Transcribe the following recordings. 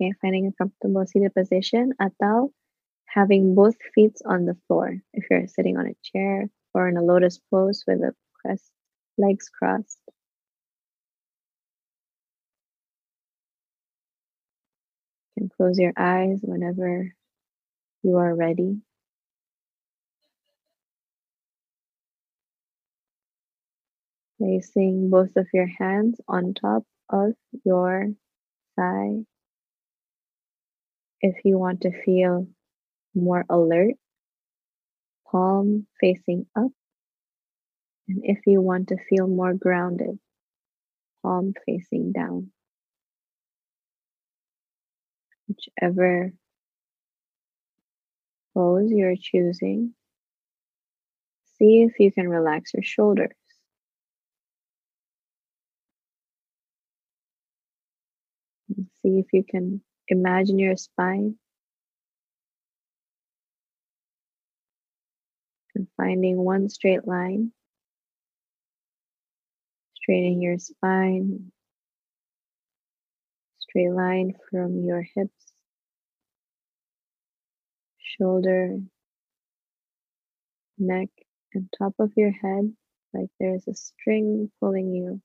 Okay, finding a comfortable seated position atau having both feet on the floor. If you're sitting on a chair or in a lotus pose with the legs crossed. Can close your eyes whenever you are ready. Placing both of your hands on top of your thigh. If you want to feel more alert, palm facing up. And if you want to feel more grounded, palm facing down. Whichever pose you're choosing, see if you can relax your shoulders. See if you can imagine your spine and finding one straight line, straightening your spine, straight line from your hips, shoulder, neck, and top of your head, like there's a string pulling you.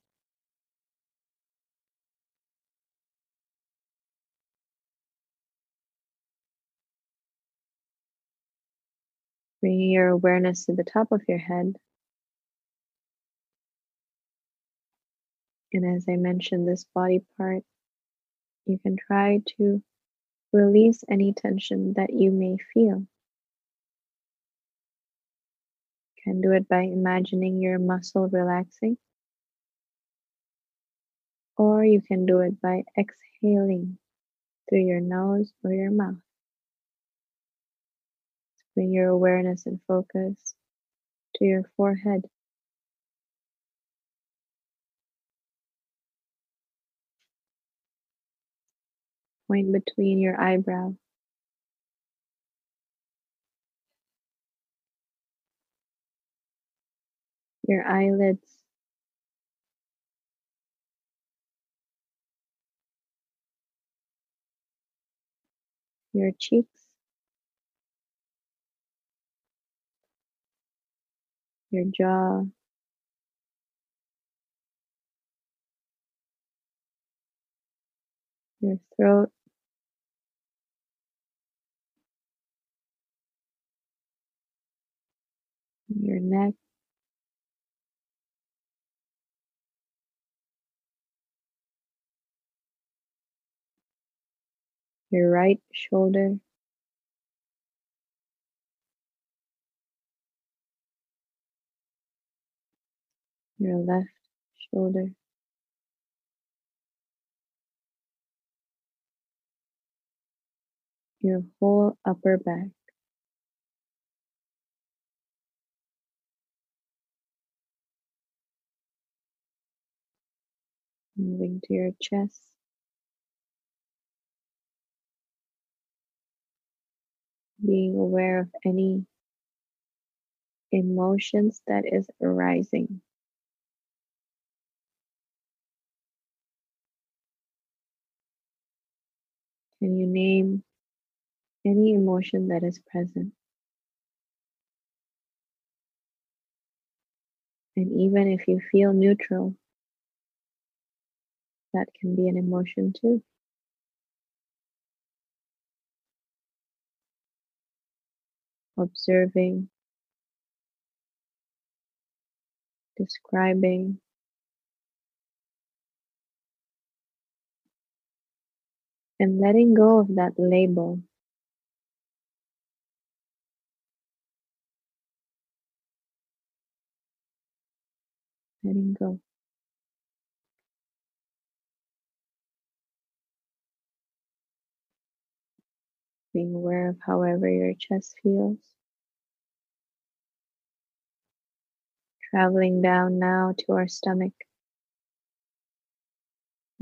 Bringing your awareness to the top of your head. And as I mentioned, this body part, you can try to release any tension that you may feel. You can do it by imagining your muscle relaxing, or you can do it by exhaling through your nose or your mouth. Bring your awareness and focus to your forehead. Point between your eyebrow. Your eyelids. Your cheeks. Your jaw, your throat, your neck, your right shoulder. Your left shoulder. Your whole upper back. Moving to your chest. Being aware of any emotions that is arising. Can you name any emotion that is present? And even if you feel neutral, that can be an emotion too. Observing, describing, and letting go of that label. Letting go. Being aware of however your chest feels. Traveling down now to our stomach.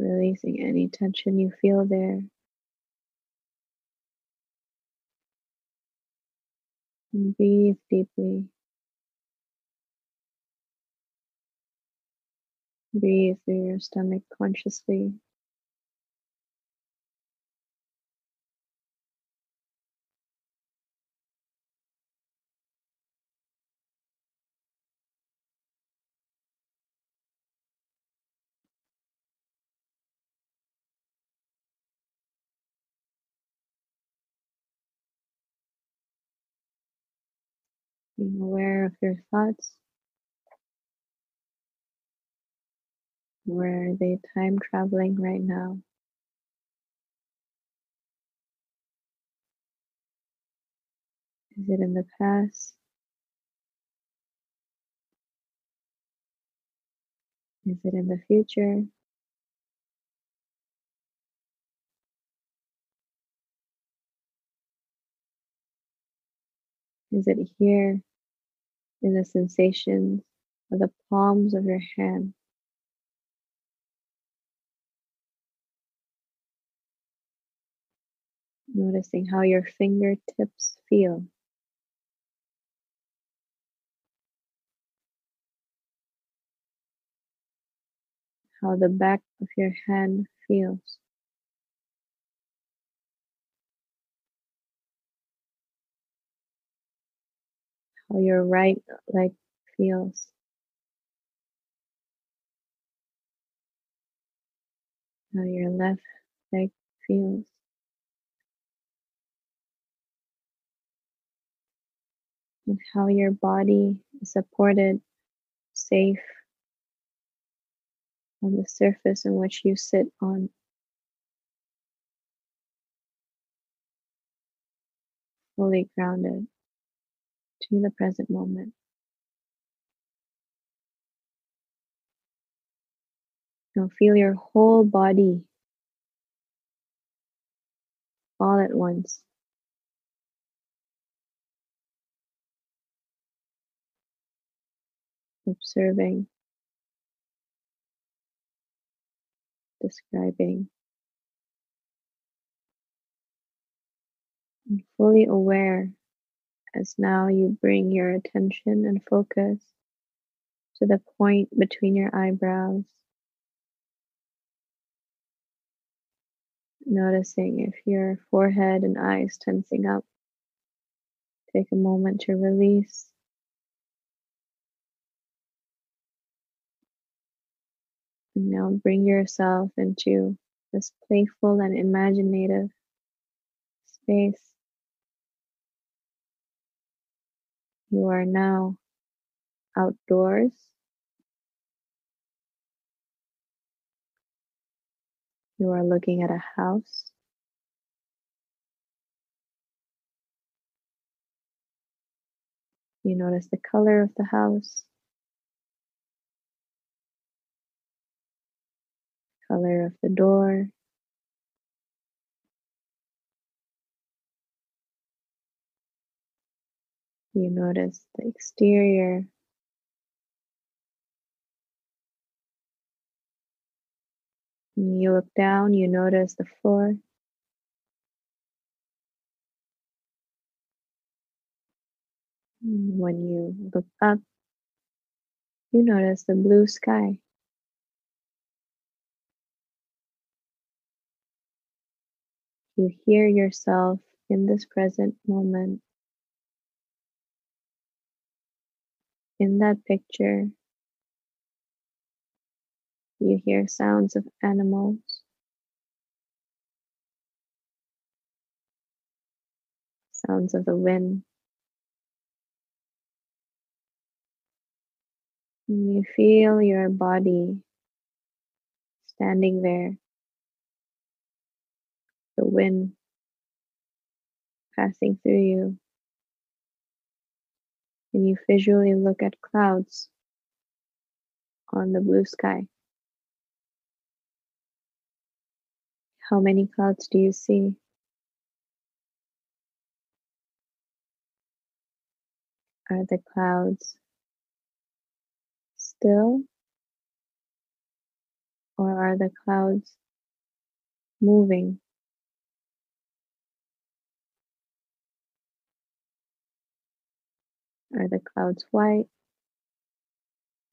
Releasing any tension you feel there. And breathe deeply. Breathe through your stomach consciously. Being aware of your thoughts. Where are they time traveling right now? Is it in the past? Is it in the future? Is it here in the sensations of the palms of your hand? Noticing how your fingertips feel. How the back of your hand feels. How your right leg feels. How your left leg feels. and how your body is supported, safe on the surface in which you sit on. Fully grounded to the present moment. Now feel your whole body all at once. observing, describing, and fully aware as now you bring your attention and focus to the point between your eyebrows. Noticing if your forehead and eyes tensing up. Take a moment to release now bring yourself into this playful and imaginative space. You are now outdoors. You are looking at a house. You notice the color of the house. color of the door. You notice the exterior. When you look down, you notice the floor. When you look up, you notice the blue sky. You hear yourself in this present moment. In that picture, you hear sounds of animals. Sounds of the wind. And you feel your body standing there the wind passing through you. And you visually look at clouds on the blue sky. How many clouds do you see? Are the clouds still? Or are the clouds moving? Are the clouds white,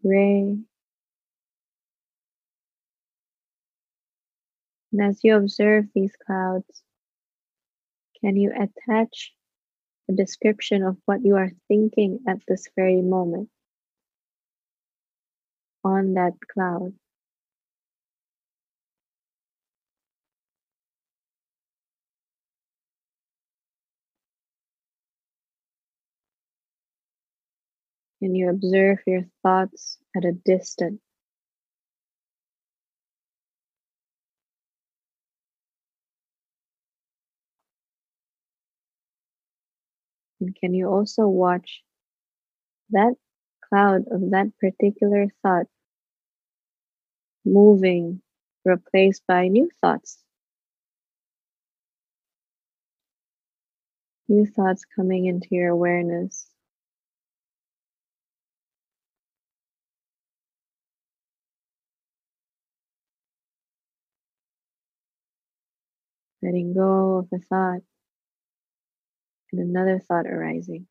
gray? And as you observe these clouds, can you attach a description of what you are thinking at this very moment on that cloud? Can you observe your thoughts at a distance? And can you also watch that cloud of that particular thought moving, replaced by new thoughts? New thoughts coming into your awareness. Letting go of the thought and another thought arising.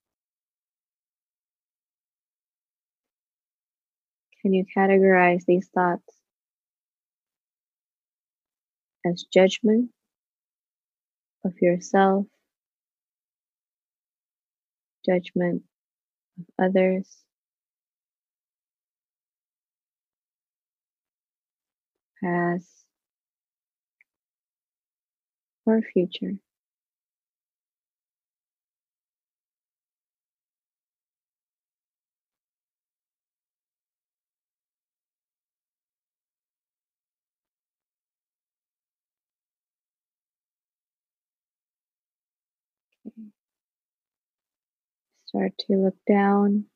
Can you categorize these thoughts as judgment of yourself, judgment of others, past, or future? Start to look down,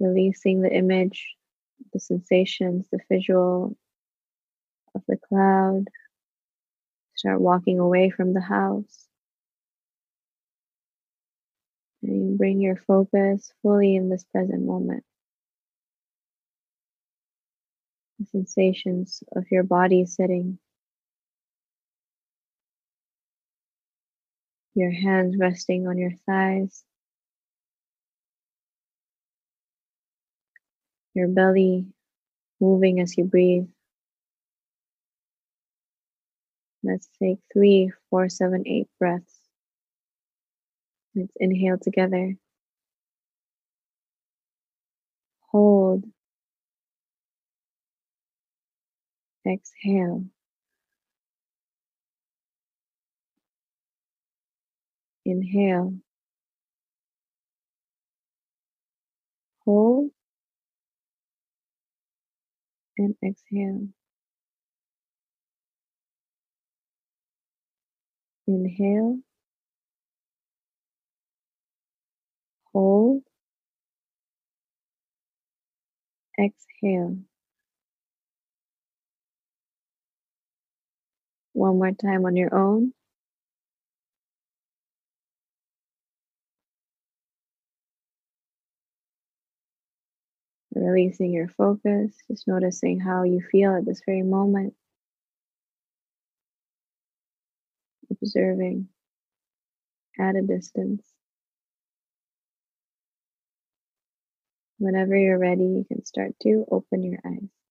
releasing the image, the sensations, the visual of the cloud. Start walking away from the house. And you bring your focus fully in this present moment. The sensations of your body sitting your hands resting on your thighs, your belly moving as you breathe. Let's take three, four, seven, eight breaths. Let's inhale together. Hold. Exhale. Inhale. Hold. And exhale. Inhale. Hold. Exhale. One more time on your own. Releasing your focus, just noticing how you feel at this very moment. Observing at a distance. Whenever you're ready, you can start to open your eyes.